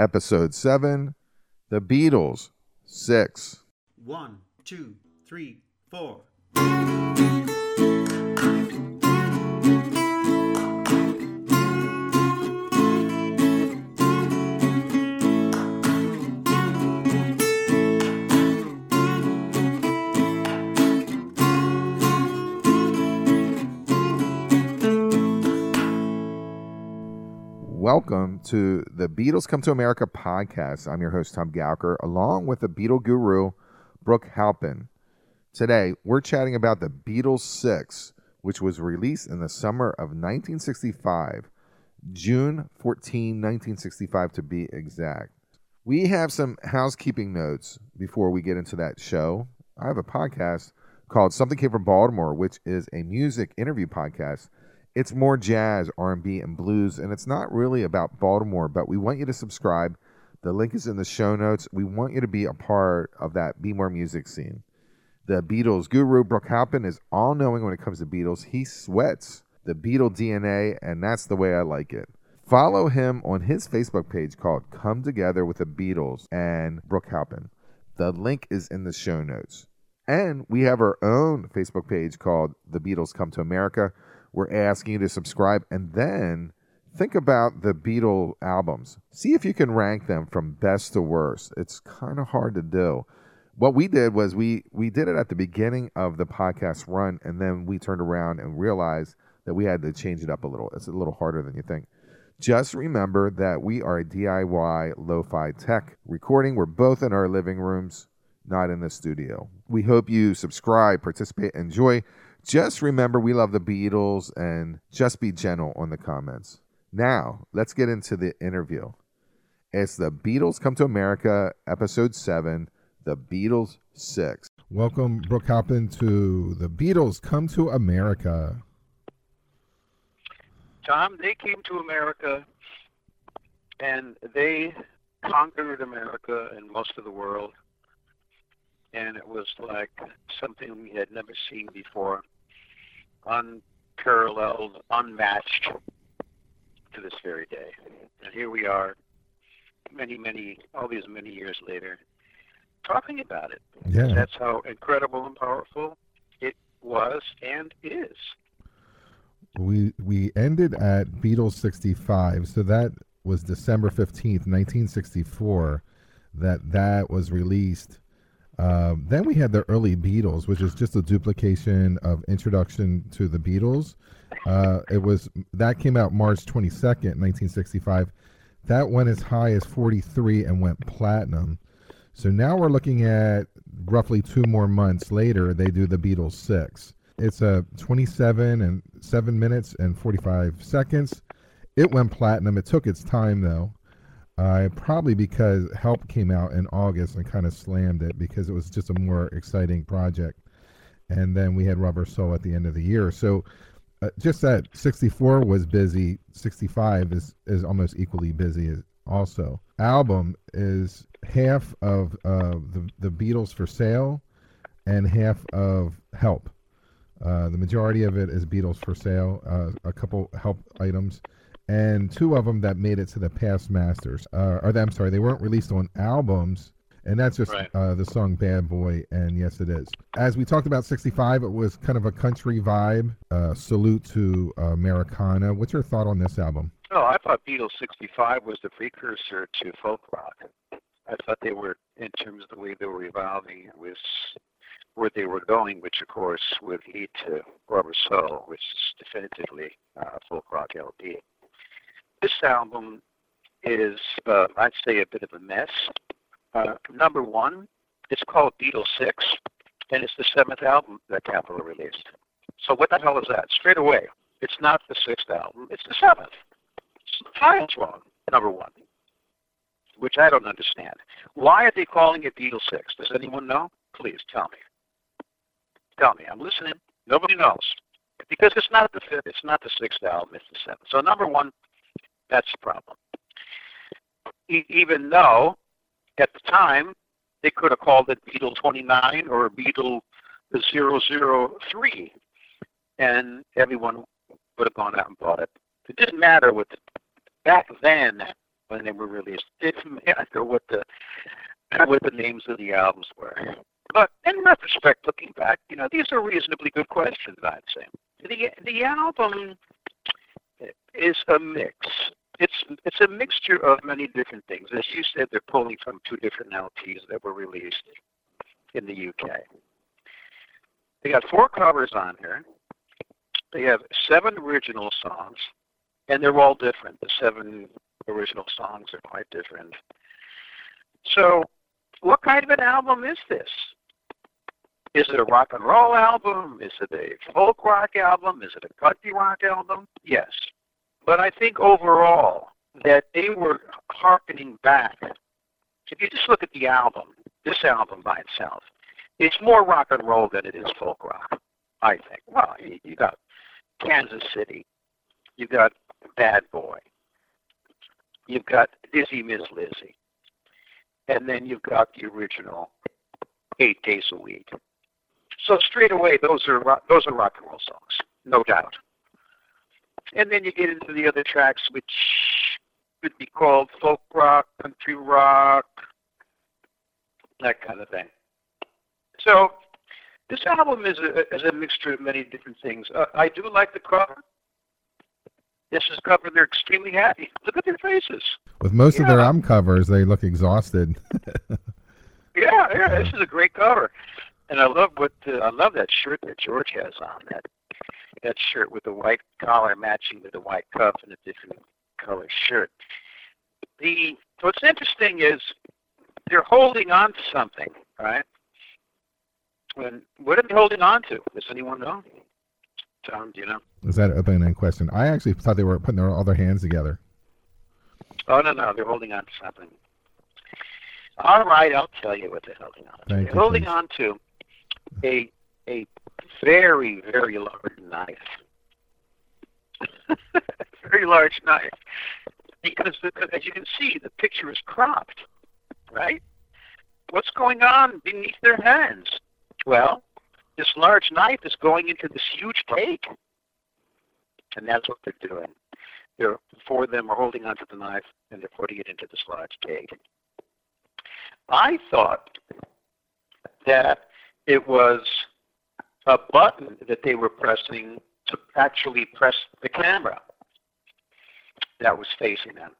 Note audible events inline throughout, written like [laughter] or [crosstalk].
Episode 7 The Beatles 6. One, two, three, four. Welcome to the Beatles Come to America podcast. I'm your host, Tom Gouker, along with the Beatle guru, Brooke Halpin. Today, we're chatting about the Beatles 6, which was released in the summer of 1965, June 14, 1965 to be exact. We have some housekeeping notes before we get into that show. I have a podcast called Something Came from Baltimore, which is a music interview podcast it's more jazz, R&B, and blues, and it's not really about Baltimore. But we want you to subscribe. The link is in the show notes. We want you to be a part of that Be More music scene. The Beatles guru Brooke Halpin is all knowing when it comes to Beatles. He sweats the Beatle DNA, and that's the way I like it. Follow him on his Facebook page called Come Together with the Beatles and Brooke Halpin. The link is in the show notes. And we have our own Facebook page called The Beatles Come to America we're asking you to subscribe and then think about the Beatle albums. See if you can rank them from best to worst. It's kind of hard to do. What we did was we we did it at the beginning of the podcast run and then we turned around and realized that we had to change it up a little. It's a little harder than you think. Just remember that we are a DIY lo-fi tech recording. We're both in our living rooms, not in the studio. We hope you subscribe, participate, enjoy. Just remember we love the Beatles and just be gentle on the comments. Now, let's get into the interview. It's the Beatles Come to America, episode 7, The Beatles 6. Welcome, Brooke Halpin, to The Beatles Come to America. Tom, they came to America and they conquered America and most of the world. And it was like something we had never seen before unparalleled, unmatched to this very day. And here we are, many, many, all these many years later, talking about it. Yeah. That's how incredible and powerful it was and is. We we ended at Beatles 65, so that was December 15th, 1964 that that was released um, then we had the early Beatles, which is just a duplication of Introduction to the Beatles. Uh, it was that came out March 22nd, 1965. That went as high as 43 and went platinum. So now we're looking at roughly two more months later, they do the Beatles 6. It's a 27 and 7 minutes and 45 seconds. It went platinum. It took its time though. Uh, probably because Help came out in August and kind of slammed it because it was just a more exciting project. And then we had Rubber Soul at the end of the year. So uh, just that 64 was busy, 65 is, is almost equally busy also. Album is half of uh, the, the Beatles for Sale and half of Help. Uh, the majority of it is Beatles for Sale, uh, a couple Help items and two of them that made it to the past masters. Uh, or I'm sorry, they weren't released on albums, and that's just right. uh, the song "Bad Boy" and "Yes It Is." As we talked about, '65, it was kind of a country vibe. Uh, salute to Americana. What's your thought on this album? Oh, I thought Beatles '65 was the precursor to folk rock. I thought they were, in terms of the way they were evolving, was where they were going, which of course would lead to Rubber Soul, which is definitively uh, folk rock LP. This album is, uh, I'd say, a bit of a mess. Uh, number one, it's called Beatles 6, and it's the seventh album that Capitol released. So what the hell is that? Straight away, it's not the sixth album, it's the seventh. Title's wrong, number one, which I don't understand. Why are they calling it Beatles 6? Does anyone know? Please tell me. Tell me. I'm listening. Nobody knows. Because it's not the fifth, it's not the sixth album, it's the seventh. So number one, that's the problem. E- even though at the time they could have called it Beatle 29 or Beatle 003, and everyone would have gone out and bought it. It didn't matter what. The, back then, when they were released. It Didn't matter what the what the names of the albums were. But in retrospect, looking back, you know, these are reasonably good questions, I'd say. The the album is a mix. It's it's a mixture of many different things. As you said, they're pulling from two different LPs that were released in the UK. They got four covers on here. They have seven original songs, and they're all different. The seven original songs are quite different. So, what kind of an album is this? Is it a rock and roll album? Is it a folk rock album? Is it a country rock album? Yes. But I think overall that they were harkening back. If you just look at the album, this album by itself, it's more rock and roll than it is folk rock, I think. Well, you, got Kansas City, you got Bad Boy, you've got Dizzy Miss Lizzy, and then you've got the original Eight Days a Week. So straight away, those are those are rock and roll songs, no doubt. And then you get into the other tracks, which could be called folk rock, country rock, that kind of thing. So this album is a, is a mixture of many different things. Uh, I do like the cover. This is cover. They're extremely happy. Look at their faces. With most yeah. of their album covers, they look exhausted. [laughs] yeah, yeah. This is a great cover, and I love what uh, I love that shirt that George has on. That that shirt with the white collar matching with the white cuff and a different color shirt. The what's interesting is they're holding on to something, right? And what are they holding on to? Does anyone know? Tom, do you know? Is that an open-ended question? I actually thought they were putting their all their hands together. Oh no, no, they're holding on to something. All right, I'll tell you what they're holding on to. Thank they're you, holding please. on to a a very, very large knife. [laughs] very large knife. Because, as you can see, the picture is cropped, right? What's going on beneath their hands? Well, this large knife is going into this huge cake. And that's what they're doing. They're, four of them are holding onto the knife and they're putting it into this large cake. I thought that it was a button that they were pressing to actually press the camera that was facing them.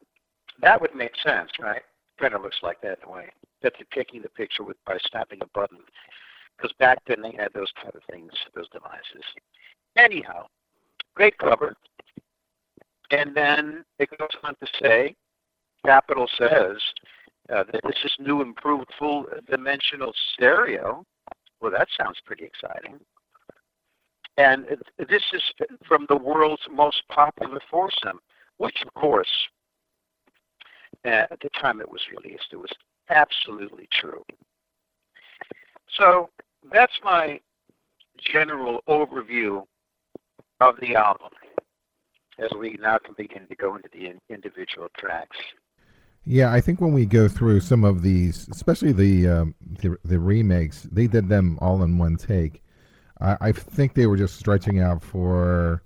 That would make sense, right? Kind of looks like that in a way. That they're taking the picture with by snapping a button. Because back then they had those kind of things, those devices. Anyhow, great cover. And then it goes on to say, Capitol says uh, that this is new improved full dimensional stereo. Well, that sounds pretty exciting. And this is from the world's most popular foursome, which, of course, at the time it was released, it was absolutely true. So that's my general overview of the album as we now can begin to go into the individual tracks. Yeah, I think when we go through some of these, especially the um, the, the remakes, they did them all in one take. I, I think they were just stretching out for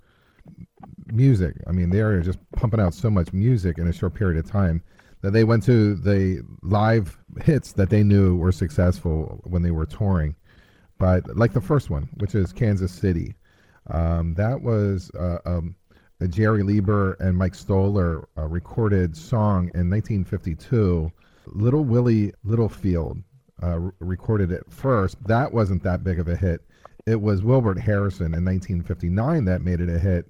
music. I mean, they are just pumping out so much music in a short period of time that they went to the live hits that they knew were successful when they were touring. But like the first one, which is Kansas City, um, that was uh, um, a Jerry Leiber and Mike Stoller uh, recorded song in 1952. Little Willie Littlefield uh, recorded it first. That wasn't that big of a hit it was Wilbert Harrison in 1959 that made it a hit.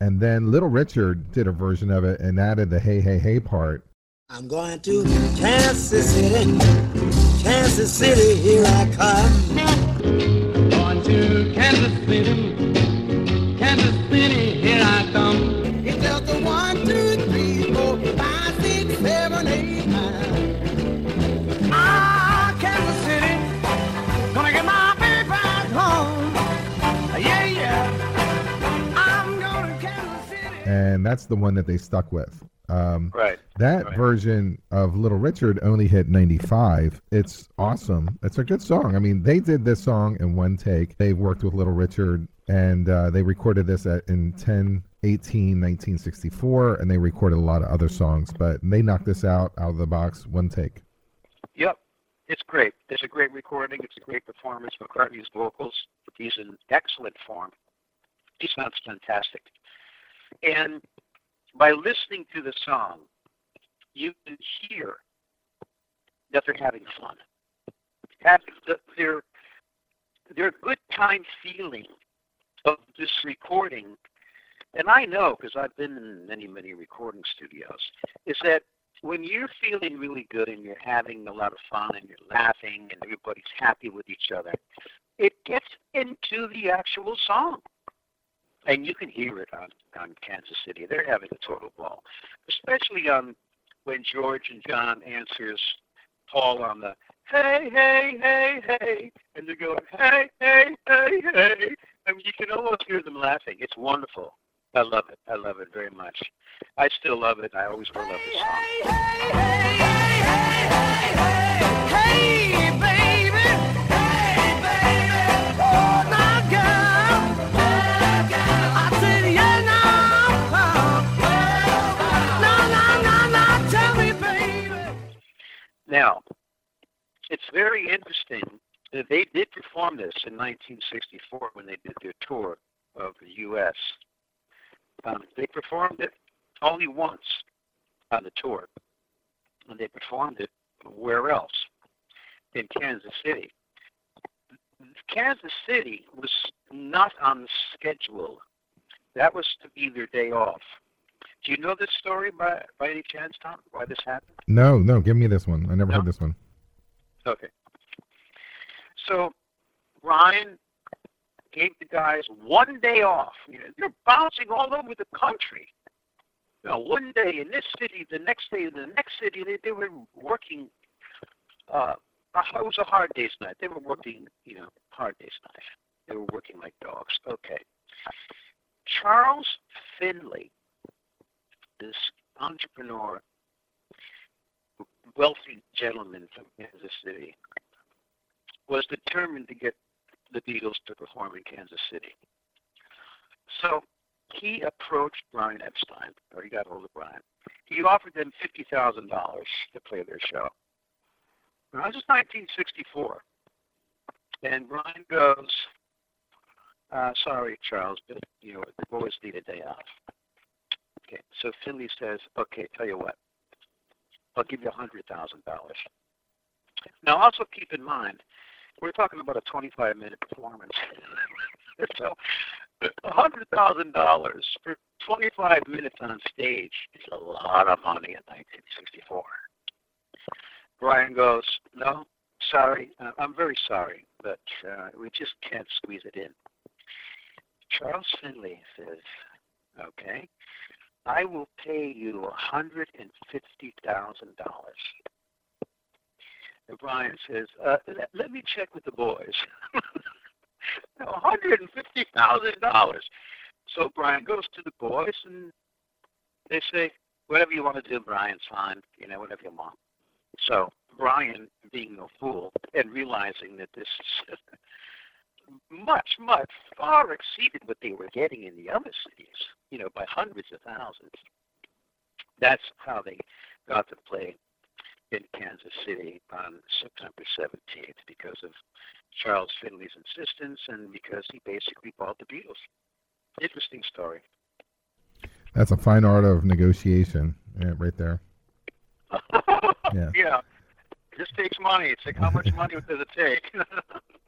And then Little Richard did a version of it and added the hey, hey, hey part. I'm going to Kansas City, Kansas City, here I come. Going to Kansas City, And that's the one that they stuck with. Um, Right. That Right. version of Little Richard only hit 95. It's awesome. It's a good song. I mean, they did this song in one take. They worked with Little Richard and uh, they recorded this at, in 10 18 1964 and they recorded a lot of other songs, but they knocked this out out of the box one take. Yep, it's great. It's a great recording. It's a great performance. McCartney's vocals, he's in excellent form. He sounds fantastic. And by listening to the song, you can hear that they're having fun. Have the, their their good time feeling of this recording, and I know because I've been in many many recording studios, is that when you're feeling really good and you're having a lot of fun and you're laughing and everybody's happy with each other, it gets into the actual song. And you can hear it on, on Kansas City. They're having a total ball, especially on when George and John answers Paul on the hey, hey, hey, hey, and they're going hey, hey, hey, hey. Mean, you can almost hear them laughing. It's wonderful. I love it. I love it very much. I still love it. I always will love this song. Hey, Now, it's very interesting that they did perform this in 1964 when they did their tour of the U.S. Um, they performed it only once on the tour, and they performed it where else? In Kansas City. Kansas City was not on the schedule. That was to be their day off. Do you know this story by by any chance, Tom? Why this happened? No, no, give me this one. I never No. heard this one. Okay. So Brian gave the guys one day off. You know, they're bouncing all over the country. You know, one day in this city, the next day in the next city. They, they were working. Uh, it was a hard day's night. They were working, you know, hard day's night. They were working like dogs. Okay. Charles Finley, this entrepreneur, wealthy gentleman from Kansas City, was determined to get the Beatles to perform in Kansas City. So he approached Brian Epstein, or he got hold of Brian. He offered them fifty thousand dollars to play their show. Now this is 1964, and Brian goes, uh, "Sorry, Charles, but you know the boys need a day off." Okay, so Finley says, "Okay, tell you what, I'll give you a hundred thousand dollars." Now, also keep in mind, we're talking about a 25 minute performance. [laughs] so, a hundred thousand dollars for 25 minutes on stage is a lot of money in 1964. Brian goes, "No, sorry, uh, I'm very sorry, but uh, we just can't squeeze it in." Charles Finley says, "Okay." I will pay you a hundred and Brian says, uh, let, let me check with the boys. [laughs] One hundred and fifty thousand dollars. So Brian goes to the boys, and they say, "Whatever you want to do, Brian's fine. You know, whatever you want." So Brian, being no fool and realizing that this is [laughs] much, much far exceeded what they were getting in the other cities, you know, by hundreds of thousands. That's how they got to play in Kansas City on September 17th because of Charles Finley's insistence and because he basically bought the Beatles. Interesting story. That's a fine art of negotiation, yeah, right there. [laughs] Yeah. yeah. This takes money. It's like how much money does it take [laughs]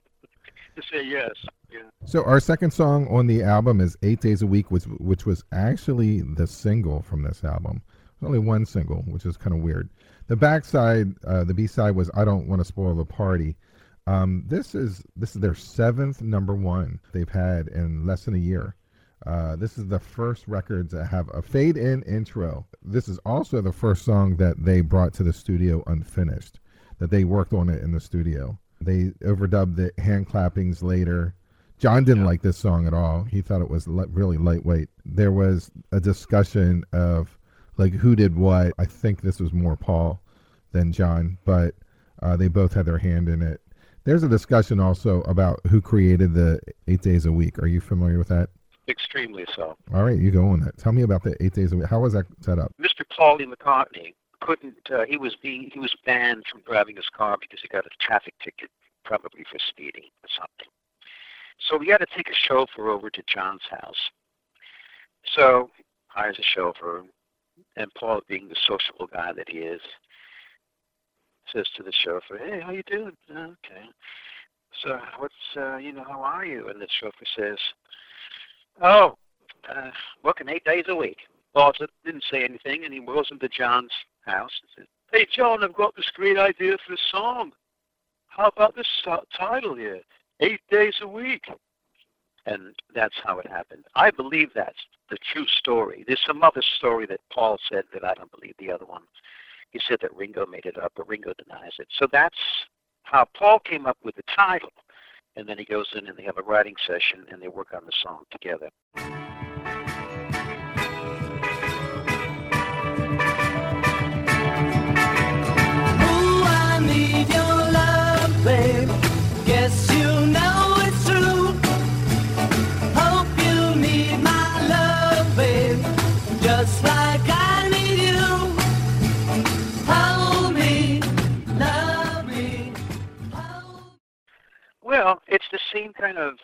to say yes? Yeah. So our second song on the album is Eight Days a Week, which which was actually the single from this album. Only one single, which is kind of weird. The backside, uh, the B side was I Don't Want to Spoil the Party. Um, this is this is their seventh number one they've had in less than a year. Uh, this is the first records that have a fade in intro. This is also the first song that they brought to the studio unfinished, that they worked on it in the studio. They overdubbed the hand clappings later. John didn't like this song at all. He thought it was li- really lightweight. There was a discussion of like who did what. I think this was more Paul than John, but uh, they both had their hand in it. There's a discussion also about who created the eight days a week. Are you familiar with that? Extremely so. All right, you go on that. Tell me about the eight days a week. How was that set up? Mr. Paulie McCartney couldn't. Uh, he was being he was banned from driving his car because he got a traffic ticket, probably for speeding or something. So he had to take a chauffeur over to John's house. So hires a chauffeur, and Paul, being the sociable guy that he is, says to the chauffeur, "Hey, how you doing? Okay. So what's uh, you know how are you?" And the chauffeur says, "Oh, uh, working eight days a week." Paul didn't say anything, and he goes into John's house and says, "Hey, John, I've got this great idea for a song. How about this title here? Eight days a week." And that's how it happened. I believe that's the true story. There's some other story that Paul said that I don't believe the other one. He said that Ringo made it up, but Ringo denies it. So that's how Paul came up with the title. And then he goes in and they have a writing session and they work on the song together. Well, it's the same kind of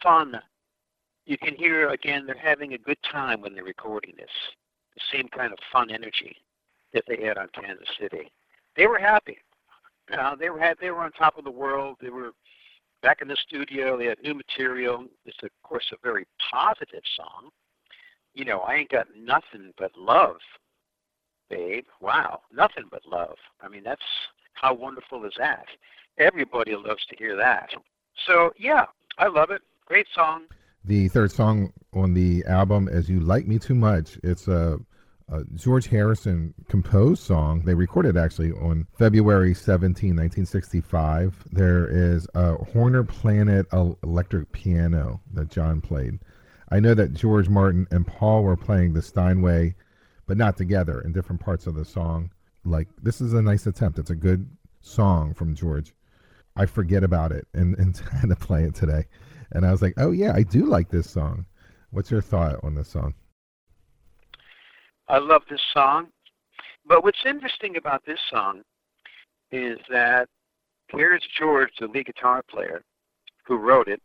fun. You can hear again they're having a good time when they're recording this. The same kind of fun energy that they had on Kansas City. They were happy. Uh, they were they were on top of the world. They were back in the studio. They had new material. It's of course a very positive song. You know, I ain't got nothing but love, babe. Wow, nothing but love. I mean, that's how wonderful is that? Everybody loves to hear that. So yeah, I love it. Great song. The third song on the album is "You Like Me Too Much." It's a, a George Harrison composed song. They recorded actually on February 17, 1965. There is a Hohner Pianet electric piano that John played. I know that George Martin and Paul were playing the Steinway, but not together in different parts of the song. Like this is a nice attempt. It's a good song from George. I forget about it and, and [laughs] had to play it today. And I was like, oh, yeah, I do like this song. What's your thought on this song? I love this song. But what's interesting about this song is that here's George, the lead guitar player, who wrote it,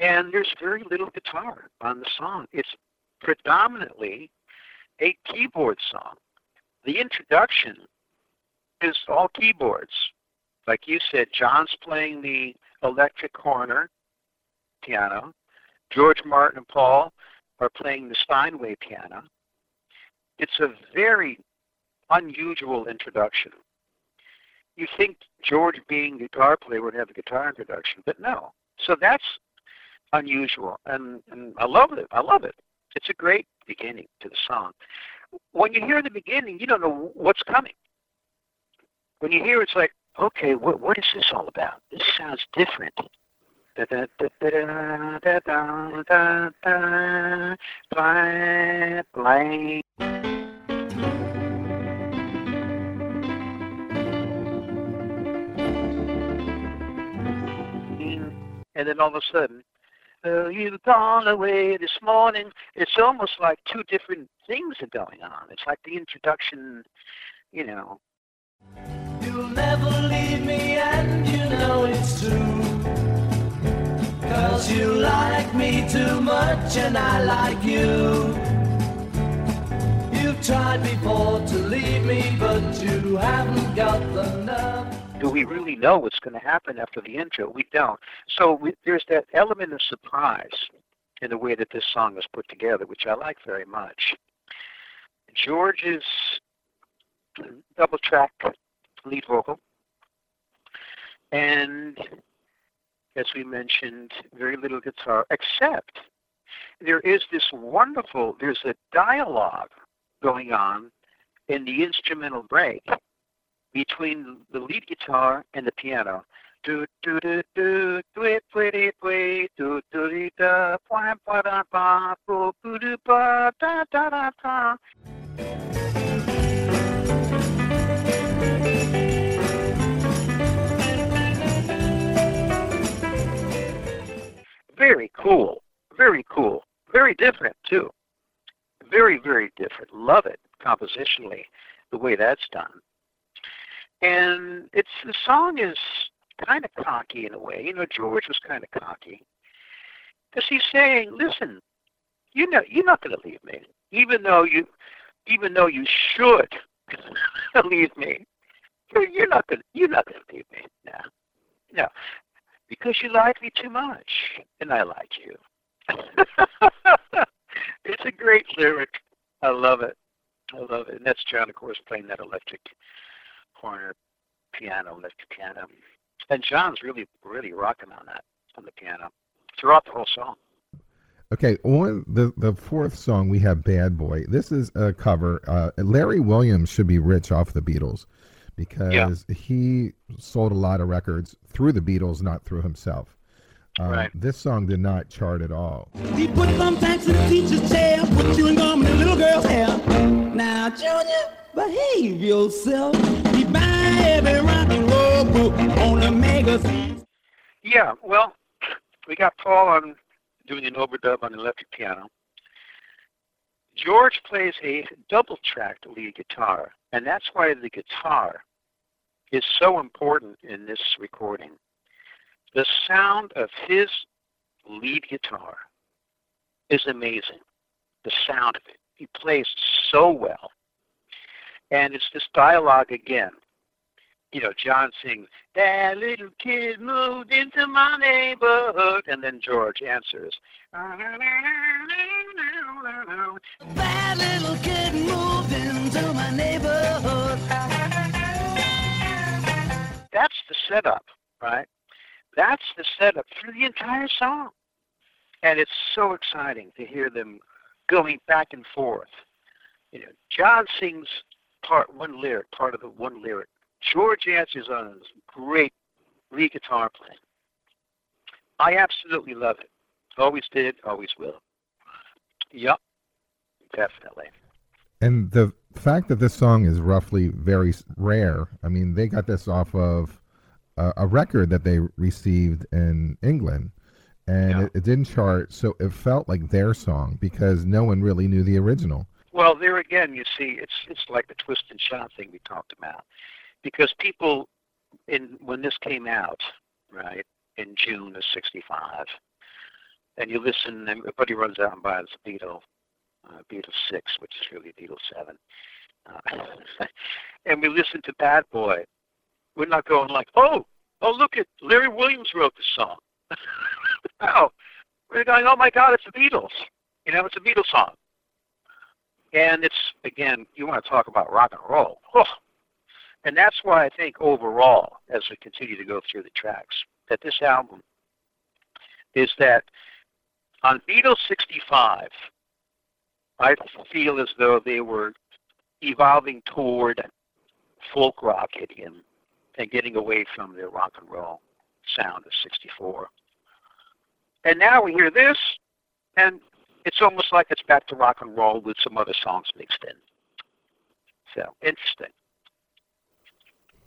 and there's very little guitar on the song. It's predominantly a keyboard song. The introduction is all keyboards. Like you said, John's playing the electric Hohner piano. George Martin and Paul are playing the Steinway piano. It's a very unusual introduction. You think George, being guitar player, would have a guitar introduction, but no. So that's unusual, and, and I love it. I love it. It's a great beginning to the song. When you hear the beginning, you don't know what's coming. When you hear, it's like, okay, what what is this all about? This sounds different. And then all of a sudden, oh, you've gone away this morning. It's almost like two different things are going on. It's like the introduction, you know, You'll never leave me and you know it's true. Cause you like me too much and I like you. You've tried before to leave me, but you haven't got the nerve. do we really know what's going to happen after the intro? We don't. So we, there's that element of surprise in the way that this song is put together, which I like very much. George's double track lead vocal, and as we mentioned, very little guitar, except there is this wonderful, there's a dialogue going on in the instrumental break between the lead guitar and the piano. Do do do do do do do different too. Very, very different. Love it compositionally, the way that's done. And it's the song is kind of cocky in a way. You know, George was kind of cocky because he's saying, "Listen, you know, you're not going to leave me, even though you, even though you should [laughs] leave me. You're, not gonna, you're not going to leave me. No, no, because you like me too much, and I like you." [laughs] it's a great lyric. I love it. I love it. And that's John, of course, playing that electric Hohner piano, electric piano. And John's really, really rocking on that, on the piano, throughout the whole song. Okay, on the the fourth song we have "Bad Boy." This is a cover. Uh, Larry Williams should be rich off the Beatles because he sold a lot of records through the Beatles, not through himself. Um, Right. This song did not chart at all. We put thumbtacks in the teacher's chair, put chewing gum in the little girl's hair. Now, Junior, behave yourself. We buy every rock and roll book on the magazines. Yeah, well, we got Paul on doing an overdub on the electric piano. George plays a double tracked lead guitar, and that's why the guitar is so important in this recording. The sound of his lead guitar is amazing. The sound of it. He plays so well. And it's this dialogue again. You know, John sings, That little kid moved into my neighborhood. And then George answers, That little kid moved into my neighborhood. That's the setup, right? That's the setup for the entire song. And it's so exciting to hear them going back and forth. You know, John sings part one lyric, part of the one lyric. George answers on this great lead guitar playing. I absolutely love it. Always did, always will. Yep, definitely. And the fact that this song is roughly very rare, I mean, they got this off of a, a record that they received in England, and Yeah. it, it didn't chart, so it felt like their song because no one really knew the original. Well, there again, you see, it's it's like the twist and shout thing we talked about, because people, in when this came out, right in June of '65, and you listen, everybody runs out and buys the Beatle, uh, Beatles Six, which is really Beatles Seven, uh, [laughs] and we listen to Bad Boy. We're not going like, oh, oh, look at Larry Williams wrote the song. [laughs] no, we're going, oh my God, it's the Beatles. You know, it's a Beatles song. And it's again, you want to talk about rock and roll. Oh. And that's why I think overall, as we continue to go through the tracks, that this album is that on Beatles 65, I feel as though they were evolving toward folk rock idiom and getting away from the rock and roll sound of 64. And now we hear this, and it's almost like it's back to rock and roll with some other songs mixed in. So interesting.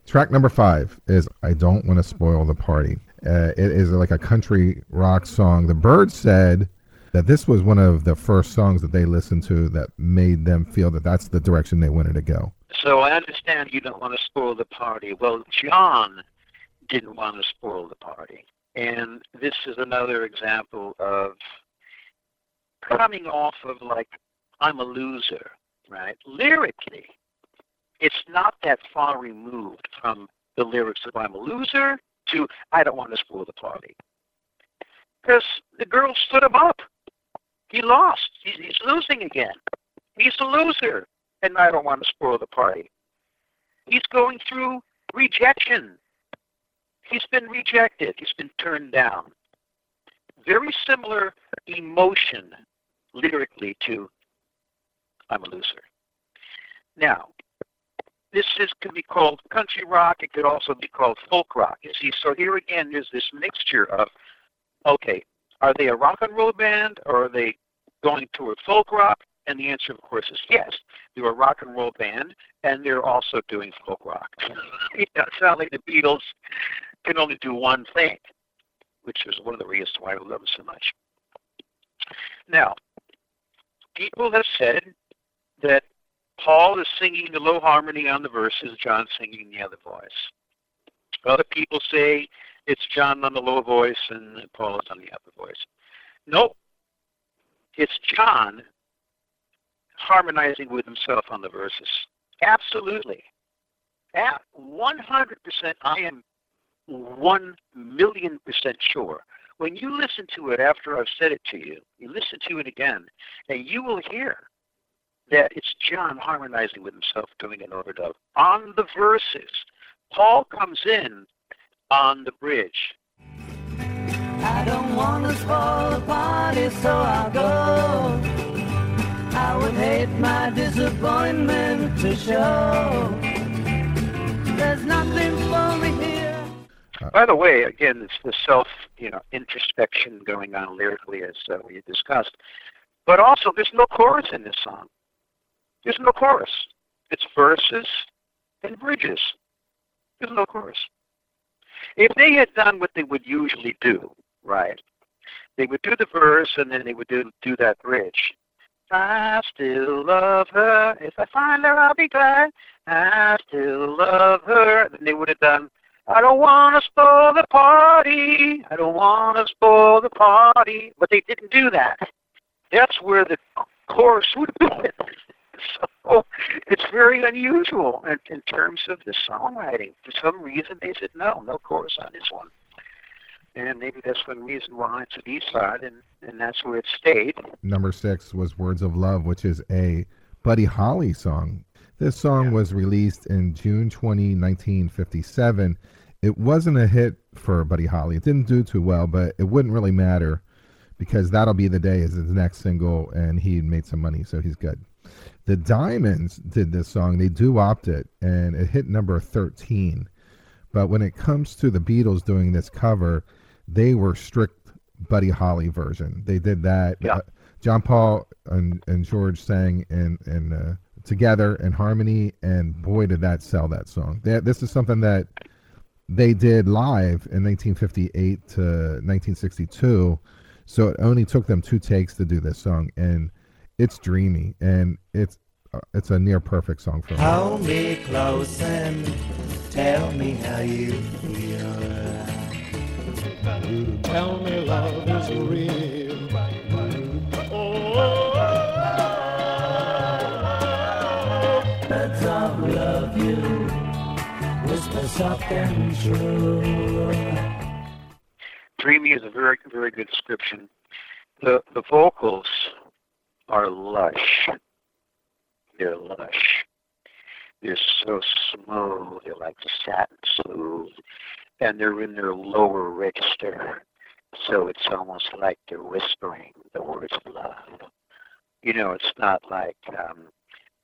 Track number five is I Don't Want to Spoil the Party. Uh, it is like a country rock song. The Byrds said that this was one of the first songs that they listened to that made them feel that that's the direction they wanted to go. So I understand you don't want to spoil the party. Well, John didn't want to spoil the party. And this is another example of coming off of like, I'm a loser, right? Lyrically, it's not that far removed from the lyrics of I'm a loser to I don't want to spoil the party. Because the girl stood him up. He lost. He's, he's losing again. He's a loser and I don't want to spoil the party. He's going through rejection. He's been rejected. He's been turned down. Very similar emotion lyrically to I'm a loser. Now, this is can be called country rock. It could also be called folk rock. You see, so here again, there's this mixture of, okay, are they a rock and roll band or are they going toward folk rock? And the answer, of course, is yes. They're a rock and roll band, and they're also doing folk rock. [laughs] you know, it's not like the Beatles can only do one thing, which is one of the reasons why we love them so much. Now, people have said that Paul is singing the low harmony on the verses, John singing the other voice. Other people say it's John on the low voice and Paul is on the upper voice. Nope. It's John harmonizing with himself on the verses. Absolutely. At 100%, I am 1 million percent sure. When you listen to it after I've said it to you, you listen to it again, and you will hear that it's John harmonizing with himself doing an overdub on the verses. Paul comes in on the bridge. I don't want to spoil the so I'll go. Hate my disappointment to show. There's nothing for me here. By the way, again, it's the self, you know, introspection going on lyrically as uh, we discussed. But also, there's no chorus in this song. There's no chorus. It's verses and bridges. There's no chorus. If they had done what they would usually do, right? They would do the verse and then they would do do that bridge. I still love her. If I find her, I'll be glad. I still love her. Then they would have done. I don't want to spoil the party. I don't want to spoil the party. But they didn't do that. That's where the chorus would have been. [laughs] So it's very unusual in, in terms of the songwriting. For some reason, they said no, no chorus on this one. And maybe that's one reason why it's a B side, and, and that's where it stayed. Number six was Words of Love, which is a Buddy Holly song. This song Yeah. was released in June 20, 1957. It wasn't a hit for Buddy Holly. It didn't do too well, but it wouldn't really matter because That'll Be the Day is his next single, and he made some money, so he's good. The Diamonds did this song. They doo-wopped it, and it hit number 13. But when it comes to the Beatles doing this cover, they were strict Buddy Holly version. They did that. Yeah. Uh, John Paul and, and George sang in, in uh, together in harmony, and boy, did that sell that song. That, this is something that they did live in 1958 to 1962. So it only took them two takes to do this song, and it's dreamy, and it's uh, it's a near perfect song for me. Hold me close and tell me how you feel. Tell me love is real. Birds of love you, whisper soft and true. Dreamy is a very, very good description. The the vocals are lush. They're lush. They're so smooth. They're like satin smooth, and they're in their lower register, so it's almost like they're whispering the words love. You know, it's not like um,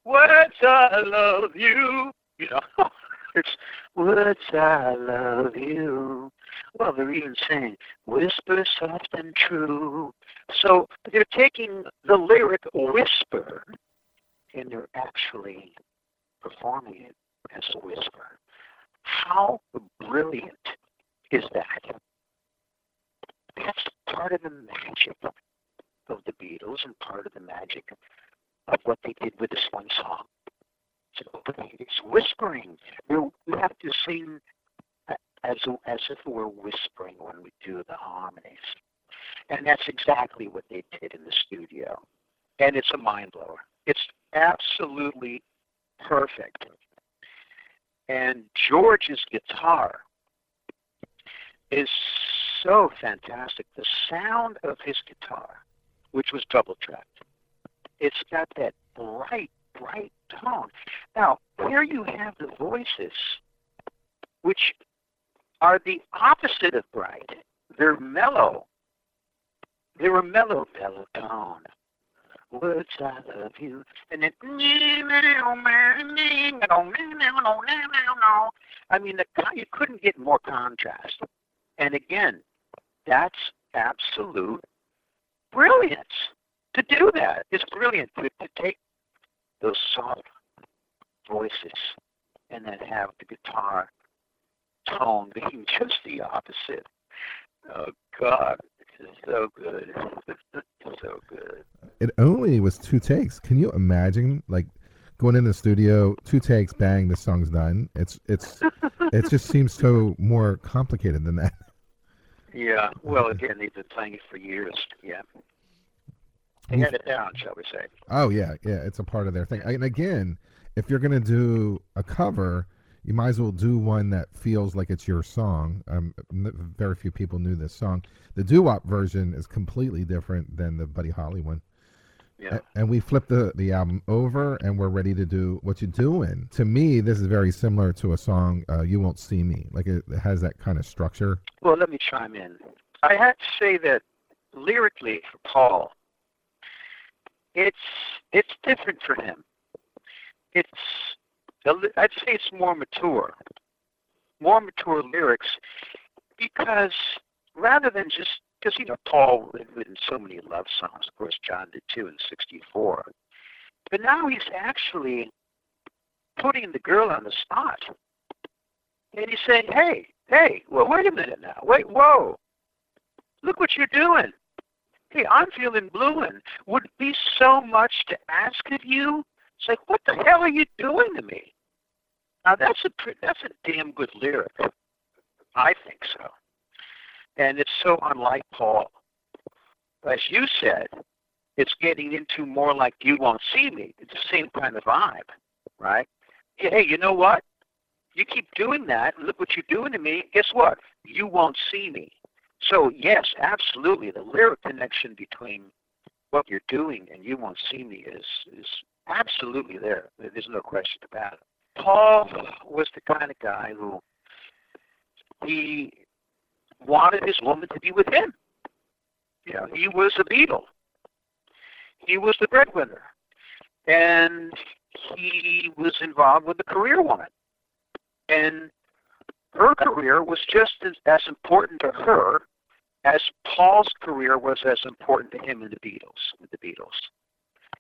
"Words I love you." You know, [laughs] it's "Words I love you." Well, they're even saying "whisper soft and true." So they're taking the lyric "whisper" and they're actually performing it as a whisper. How brilliant is that? That's part of the magic of the Beatles and part of the magic of what they did with this one song. So it's whispering. You have to sing as as if we're whispering when we do the harmonies, and that's exactly what they did in the studio. And it's a mind blower. It's absolutely perfect. And George's guitar is so fantastic. The sound of his guitar, which was double tracked, it's got that bright, bright tone. Now, here you have the voices, which are the opposite of bright. They're mellow. They're a mellow, mellow tone. Words I love you, and then I mean, the you couldn't get more contrast. And again, that's absolute brilliance to do that. It's brilliant to, to take those soft voices and then have the guitar tone being [laughs] just the opposite. Oh God, is so good. [laughs] so good. It only was two takes. Can you imagine, like, going in the studio, two takes, bang, the song's done. It's it's it just [laughs] seems so more complicated than that. Yeah. Well, again, they've been playing it for years. Yeah. They had it down, shall we say? Oh yeah, yeah, it's a part of their thing. And again, if you're gonna do a cover, you might as well do one that feels like it's your song. Um, very few people knew this song. The doo-wop version is completely different than the Buddy Holly one. Yeah. And we flip the, the album over and we're ready to do what you're doing. To me, this is very similar to a song, uh, You Won't See Me. Like it, it has that kind of structure. Well, let me chime in. I have to say that lyrically for Paul, it's it's different for him. It's I'd say it's more mature, more mature lyrics, because rather than just because you know Paul had written so many love songs, of course John did too in '64, but now he's actually putting the girl on the spot, and he's saying, "Hey, hey, well, wait a minute now, wait, whoa, look what you're doing." Hey, I'm feeling blue, and would it be so much to ask of you? It's like, what the hell are you doing to me? Now that's a that's a damn good lyric. I think so, and it's so unlike Paul. As you said, it's getting into more like "You Won't See Me." It's the same kind of vibe, right? Hey, you know what? You keep doing that, look what you're doing to me. Guess what? You won't see me. So yes, absolutely, the lyric connection between what you're doing and you won't see me is is absolutely there. There's no question about it. Paul was the kind of guy who he wanted his woman to be with him. Yeah. he was a Beatle. He was the breadwinner, and he was involved with a career woman, and her career was just as, as important to her as Paul's career was as important to him in the Beatles, with the Beatles.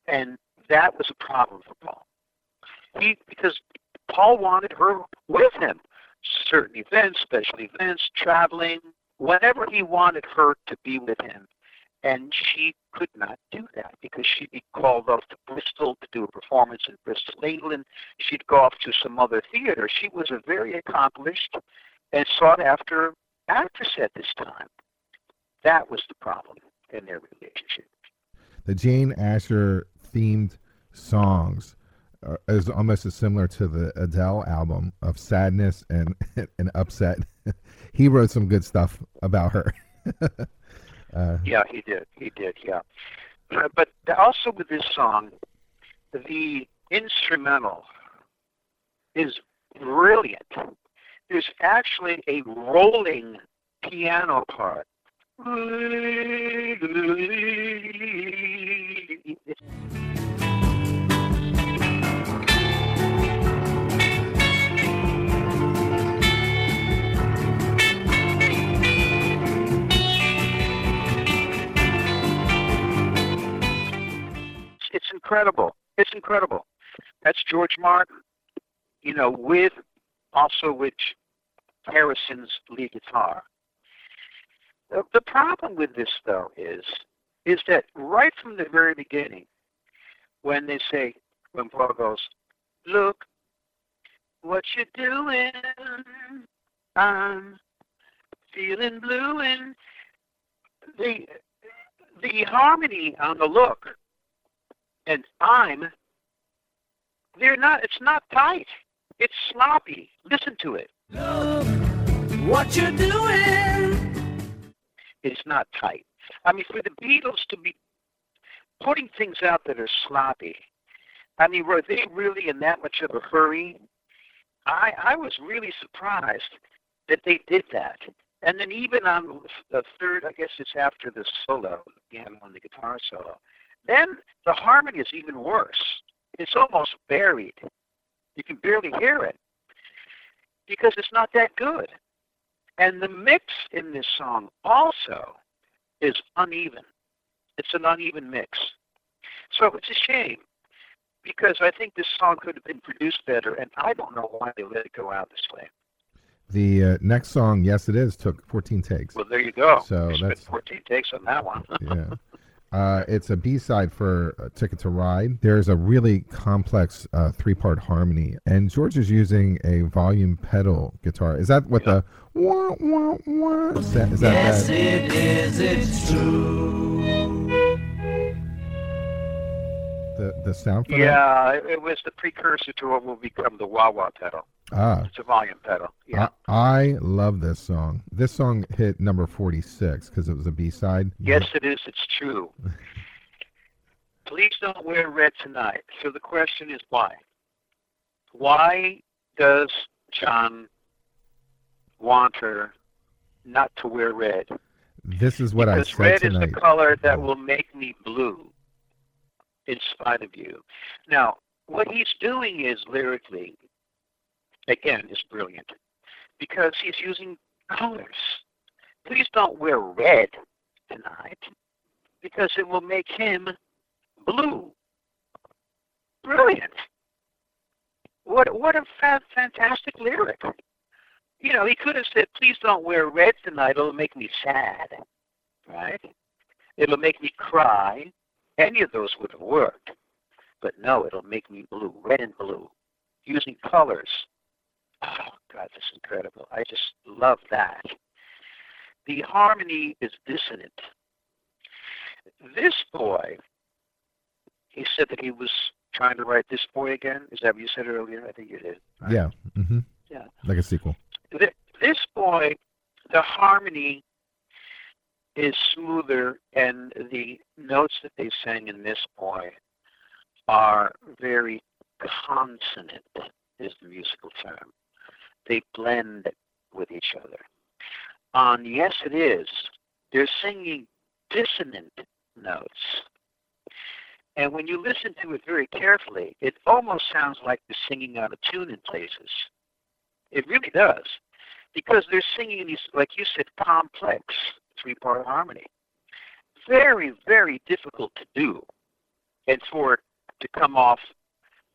And that was a problem for Paul. He because Paul wanted her with him. Certain events, special events, traveling, whenever he wanted her to be with him. And she could not do that because she'd be called off to Bristol to do a performance in Bristol, England. She'd go off to some other theater. She was a very accomplished and sought after actress at this time. That was the problem in their relationship. The Jane Asher themed songs is almost as similar to the Adele album of sadness and [laughs] and upset. [laughs] he wrote some good stuff about her. [laughs] uh, Yeah, he did. He did, yeah. Uh, [clears throat] But also with this song, the instrumental is brilliant. There's actually a rolling piano part. It's incredible. It's incredible. That's George Martin, you know, with also with Harrison's lead guitar. The, problem with this though is is that right from the very beginning, when they say when Paul goes, Look what you're doing, I'm feeling blue and the the harmony on the look and I'm they're not it's not tight. It's sloppy. Listen to it. Love What you're doing? It's not tight. I mean for the Beatles to be putting things out that are sloppy. I mean were they really in that much of a hurry? I I was really surprised that they did that. And then even on the third, I guess it's after the solo, piano on the guitar solo, then the harmony is even worse. It's almost buried. You can barely hear it because it's not that good. And the mix in this song also is uneven. It's an uneven mix. So it's a shame because I think this song could have been produced better, and I don't know why they let it go out this way. The uh, next song, yes, it is, took 14 takes. Well, there you go. So that's- 14 takes on that one. [laughs] yeah. Uh, it's a B-side for uh, Ticket to Ride. There's a really complex uh, three-part harmony, and George is using a volume pedal guitar. Is that what the wah wah wah? Is that, is that Yes, that? it is, it's true. The the sound for that? yeah, it, it was the precursor to what will become the wah wah pedal. Ah, It's a volume pedal. Yeah. I, I love this song. This song hit number 46 because it was a B-side. Yes, it is. It's true. [laughs] Please don't wear red tonight. So the question is why? Why does John want her not to wear red? This is what I because said red tonight. is the color that will make me blue in spite of you. Now, what he's doing is lyrically, again, is brilliant because he's using colors. Please don't wear red tonight because it will make him blue. Brilliant. What what a fa- fantastic lyric. You know, he could have said, "Please don't wear red tonight; it'll make me sad." Right? It'll make me cry. Any of those would have worked. But no, it'll make me blue, red and blue, using colors. Oh God, this is incredible. I just love that. The harmony is dissonant. This boy, he said that he was trying to write this boy again. Is that what you said earlier? I think you did. right? Yeah. hmm Yeah. Like a sequel. Th- This boy, the harmony is smoother, and the notes that they sang in this boy are very consonant, is the musical term. They blend with each other. On Yes It Is, they're singing dissonant notes. And when you listen to it very carefully, it almost sounds like they're singing out of tune in places. It really does. Because they're singing these, like you said, complex three part harmony. Very, very difficult to do. And for it to come off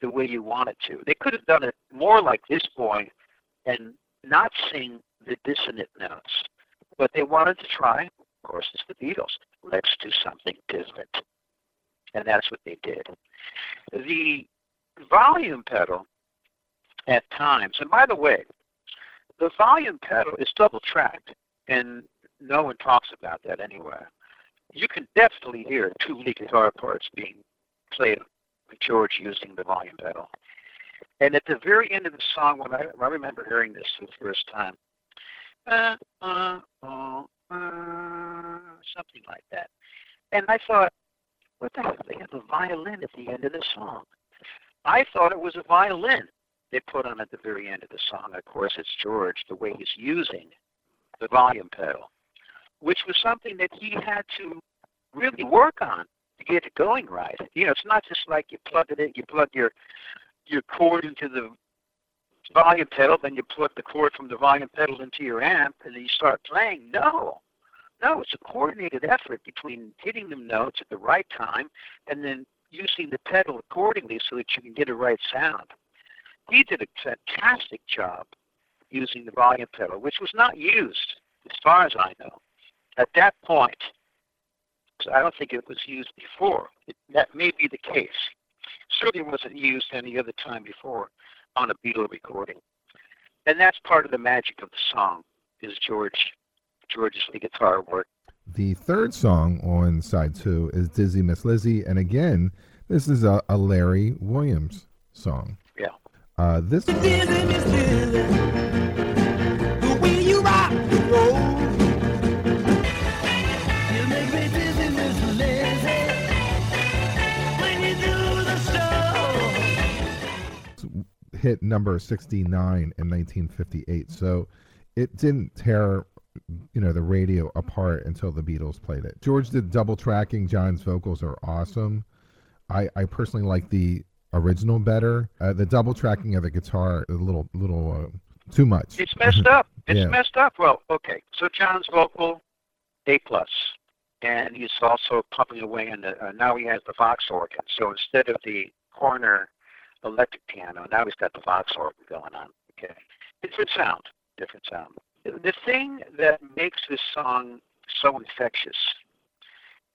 the way you want it to. They could have done it more like this boy and not sing the dissonant notes. But they wanted to try. Of course, it's the Beatles. Let's do something different. And that's what they did. The volume pedal at times, and by the way, the volume pedal is double tracked, and no one talks about that anywhere. You can definitely hear two lead guitar parts being played with George using the volume pedal. And at the very end of the song, when I, I remember hearing this for the first time, uh, uh, uh, uh, something like that. And I thought, what the hell? They have a violin at the end of the song. I thought it was a violin they put on at the very end of the song. Of course, it's George, the way he's using the volume pedal, which was something that he had to really work on to get it going right. You know, it's not just like you plug it in, you plug your your cord into the volume pedal, then you plug the cord from the volume pedal into your amp, and then you start playing. No, no, it's a coordinated effort between hitting the notes at the right time and then using the pedal accordingly so that you can get a right sound. He did a fantastic job using the volume pedal, which was not used, as far as I know, at that point. So I don't think it was used before. It, that may be the case. Certainly wasn't used any other time before on a Beatle recording. And that's part of the magic of the song, is George George's lead guitar work. The third song on side two is Dizzy Miss Lizzy, and again, this is a, a Larry Williams song. Yeah. Uh, this Dizzy, Miss Dizzy, hit number 69 in 1958, so it didn't tear you know the radio apart until the Beatles played it. George did double tracking. John's vocals are awesome. I, I personally like the original better. Uh, the double tracking of the guitar is a little little uh, too much. It's messed up. [laughs] It's Yeah. messed up. Well, okay. So John's vocal, A plus, and he's also pumping away in the. Uh, now he has the Vox organ. So instead of the Hohner electric piano, now he's got the Vox organ going on. Okay, different sound. different sound. The thing that makes this song so infectious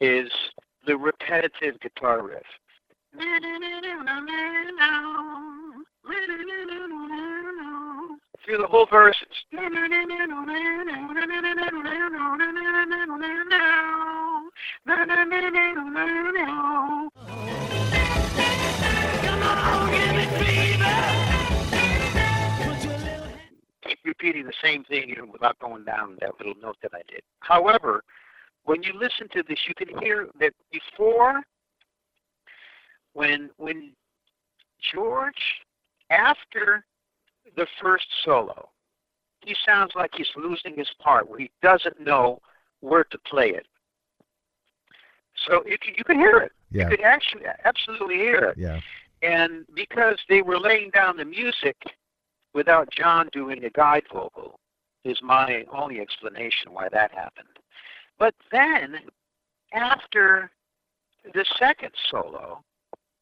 is the repetitive guitar riff. Through the whole verses. Keep [laughs] repeating the same thing you know, without going down that little note that I did. However, when you listen to this, you can hear that before, when when George, after the first solo, he sounds like he's losing his part, where he doesn't know where to play it. So you can, you can hear it. Yeah. You can actually absolutely hear it. Yeah. And because they were laying down the music without John doing a guide vocal, is my only explanation why that happened. But then, after the second solo,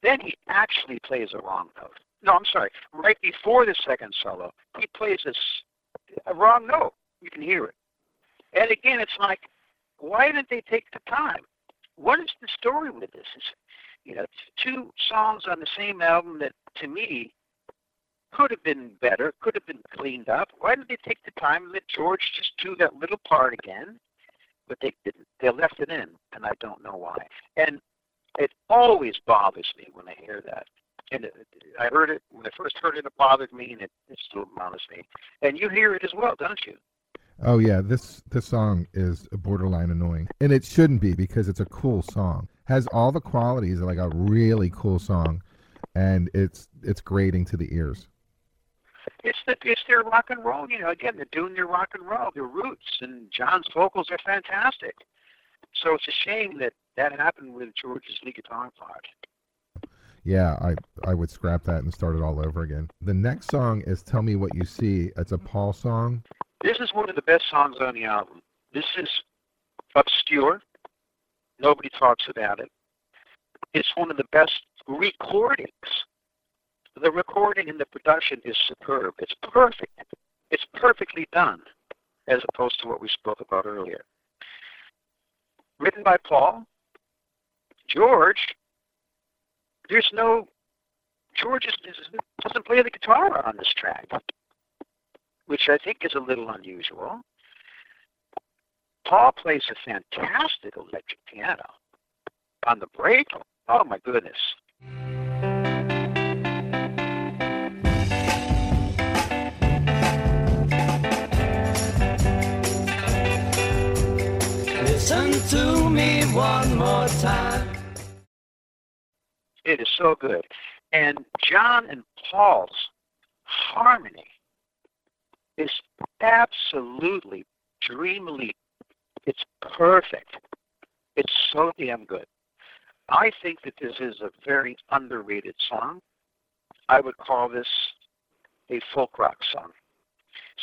then he actually plays a wrong note. No, I'm sorry. Right before the second solo, he plays a wrong note. You can hear it. And again, it's like, why didn't they take the time? What is the story with this? It's, you know, two songs on the same album that, to me, could have been better, could have been cleaned up. Why did they take the time and let George just do that little part again? But they didn't. They left it in, and I don't know why. And it always bothers me when I hear that. And I heard it when I first heard it. It bothered me, and it, it still bothers me. And you hear it as well, don't you? Oh yeah, this this song is borderline annoying, and it shouldn't be because it's a cool song. Has all the qualities of like a really cool song, and it's it's grating to the ears. It's the it's their rock and roll. You know, again, they're doing their rock and roll, their roots, and John's vocals are fantastic. So it's a shame that that happened with George's lead guitar part. Yeah, I I would scrap that and start it all over again. The next song is "Tell Me What You See." It's a Paul song. This is one of the best songs on the album. This is obscure. Nobody talks about it. It's one of the best recordings. The recording and the production is superb. It's perfect. It's perfectly done, as opposed to what we spoke about earlier. Written by Paul. George. There's no. George is, doesn't play the guitar on this track which I think is a little unusual. Paul plays a fantastic electric piano. On the break, oh my goodness. Listen to me one more time. It is so good. And John and Paul's harmony is absolutely dreamily it's perfect. It's so damn good. I think that this is a very underrated song. I would call this a folk rock song.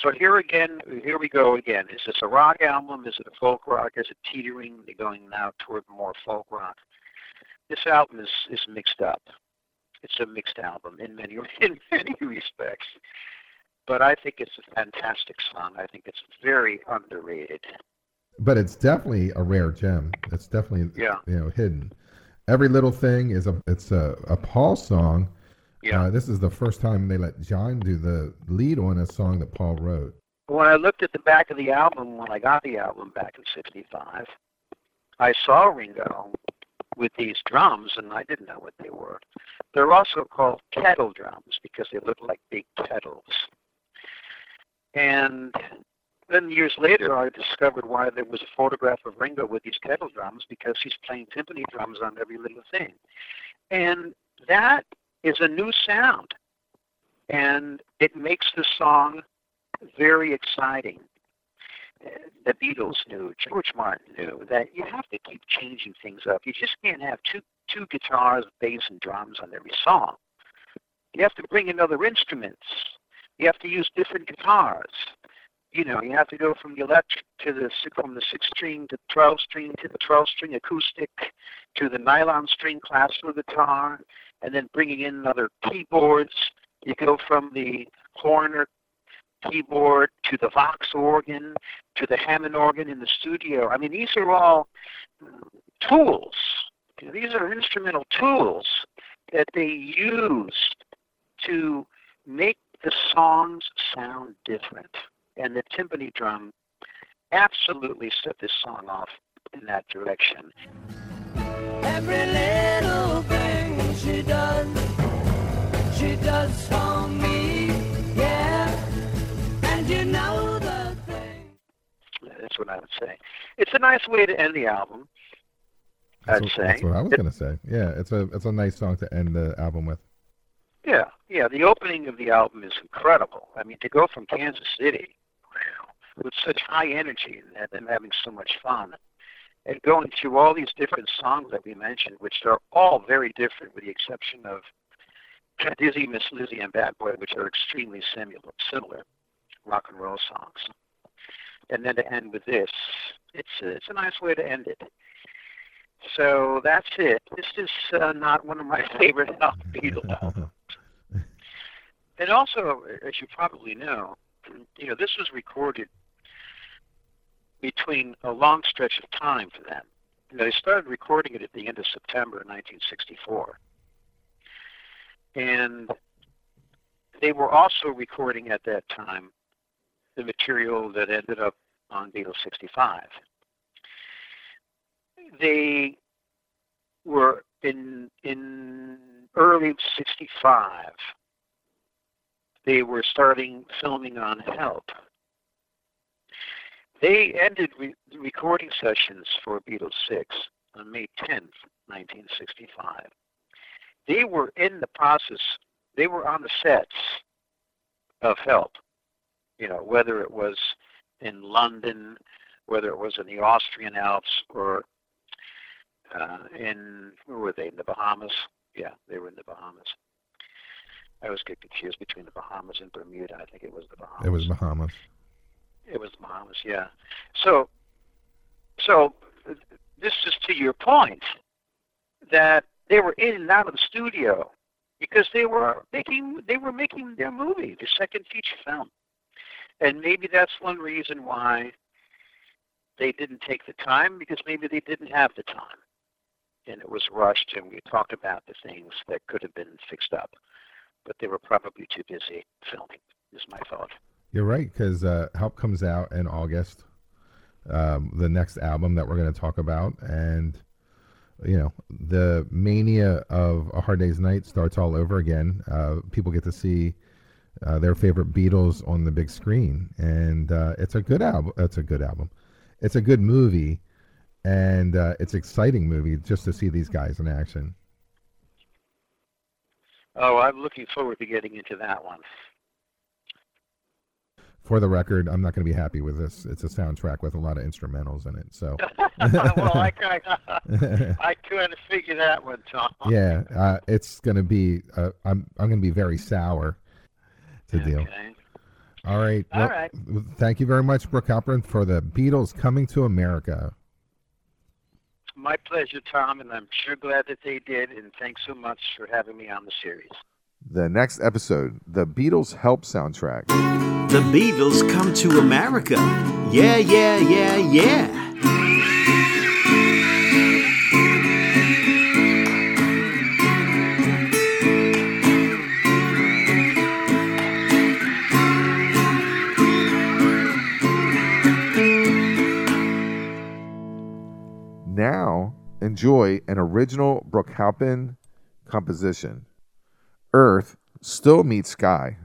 So here again, here we go again. Is this a rock album? Is it a folk rock? Is it teetering? They're going now toward more folk rock. This album is, is mixed up. It's a mixed album in many [laughs] in many respects. But I think it's a fantastic song. I think it's very underrated. But it's definitely a rare gem. It's definitely Yeah. you know hidden. Every little thing is a it's a, a Paul song. Yeah. Uh, this is the first time they let John do the lead on a song that Paul wrote. when I looked at the back of the album when I got the album back in '65, I saw Ringo with these drums, and I didn't know what they were. They're also called kettle drums because they look like big kettles. And then years later, I discovered why there was a photograph of Ringo with these kettle drums because he's playing timpani drums on every little thing. And that is a new sound. And it makes the song very exciting. The Beatles knew, George Martin knew that you have to keep changing things up. You just can't have two two guitars, bass, and drums on every song. You have to bring in other instruments. You have to use different guitars. You know, you have to go from the electric to the from the six string to twelve string to the twelve string acoustic to the nylon string classical guitar, and then bringing in other keyboards. You go from the Hohner keyboard to the Vox organ to the Hammond organ in the studio. I mean, these are all tools. These are instrumental tools that they used to make the songs sound different. And the timpani drum absolutely set this song off in that direction. Every little thing she does, she does for me, yeah. And you know the thing. That's what I would say. It's a nice way to end the album. That's I'd what, say. that's what I was gonna say. Yeah, it's a it's a nice song to end the album with. Yeah, yeah. The opening of the album is incredible. I mean, to go from Kansas City with such high energy and them having so much fun, and going through all these different songs that we mentioned, which are all very different, with the exception of Dizzy, Miss Lizzy, and Bad Boy, which are extremely similar, similar rock and roll songs. And then to end with this, it's a, it's a nice way to end it. So that's it. This is uh, not one of my [laughs] favorite Beatles albums. [laughs] And also, as you probably know, you know, this was recorded between a long stretch of time for them. You know, they started recording it at the end of September 1964. And they were also recording at that time the material that ended up on Beatles 65. They were in in early 65 they were starting filming on Help. They ended re- recording sessions for Beatles 6 on May 10th, 1965. They were in the process, they were on the sets of Help, you know, whether it was in London, whether it was in the Austrian Alps, or uh, in, where were they, in the Bahamas? Yeah, they were in the Bahamas. I always get confused between the Bahamas and Bermuda. I think it was the Bahamas. It was Bahamas. It was Bahamas, yeah. So, so this is to your point that they were in and out of the studio because they were making they were making their movie, their second feature film, and maybe that's one reason why they didn't take the time because maybe they didn't have the time, and it was rushed. And we talked about the things that could have been fixed up but they were probably too busy filming. Is my thought. You're right, because uh, Help comes out in August, um, the next album that we're going to talk about, and you know the mania of A Hard Day's Night starts all over again. Uh, people get to see uh, their favorite Beatles on the big screen, and uh, it's a good album. It's a good album. It's a good movie, and uh, it's an exciting movie just to see these guys in action. Oh, I'm looking forward to getting into that one. For the record, I'm not going to be happy with this. It's a soundtrack with a lot of instrumentals in it. So, [laughs] well, I [laughs] kind of, I of figure that one, Tom. yeah, uh, it's going to be. Uh, I'm I'm going to be very sour to deal. Okay. All right. All well, right. Thank you very much, Brooke Halpin, for the Beatles coming to America. My pleasure, Tom, and I'm sure glad that they did. And thanks so much for having me on the series. The next episode, the Beatles Help soundtrack. The Beatles come to America. Yeah, yeah, yeah, yeah. Now, enjoy an original Brooke Halpin composition. Earth still meets sky.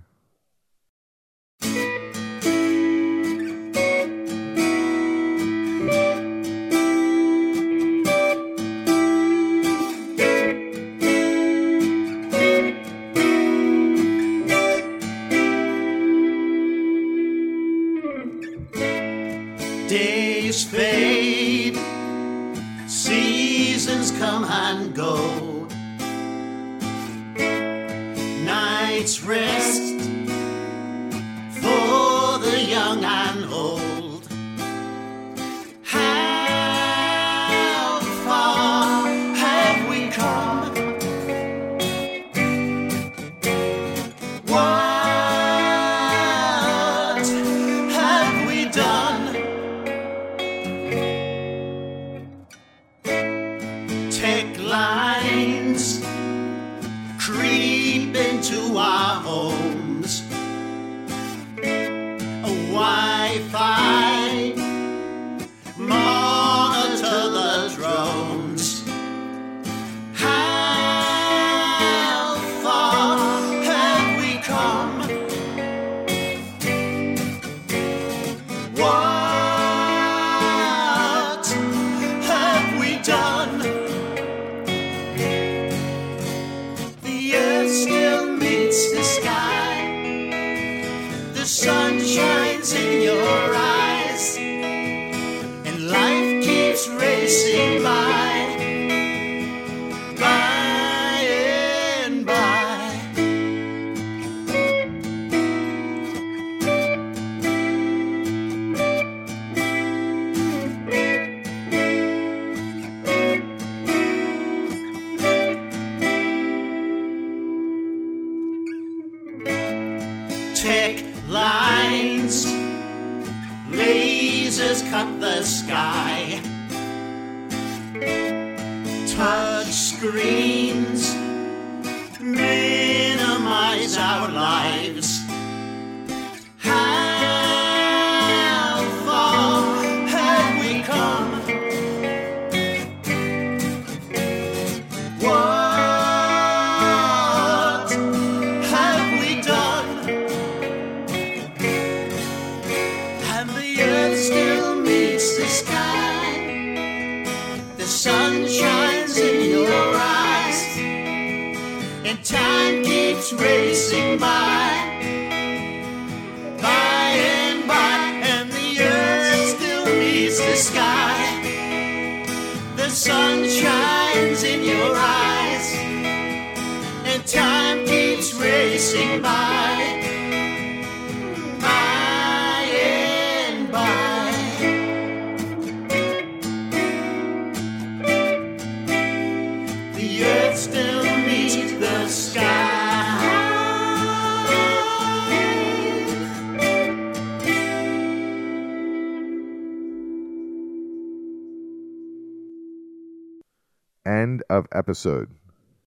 Episode.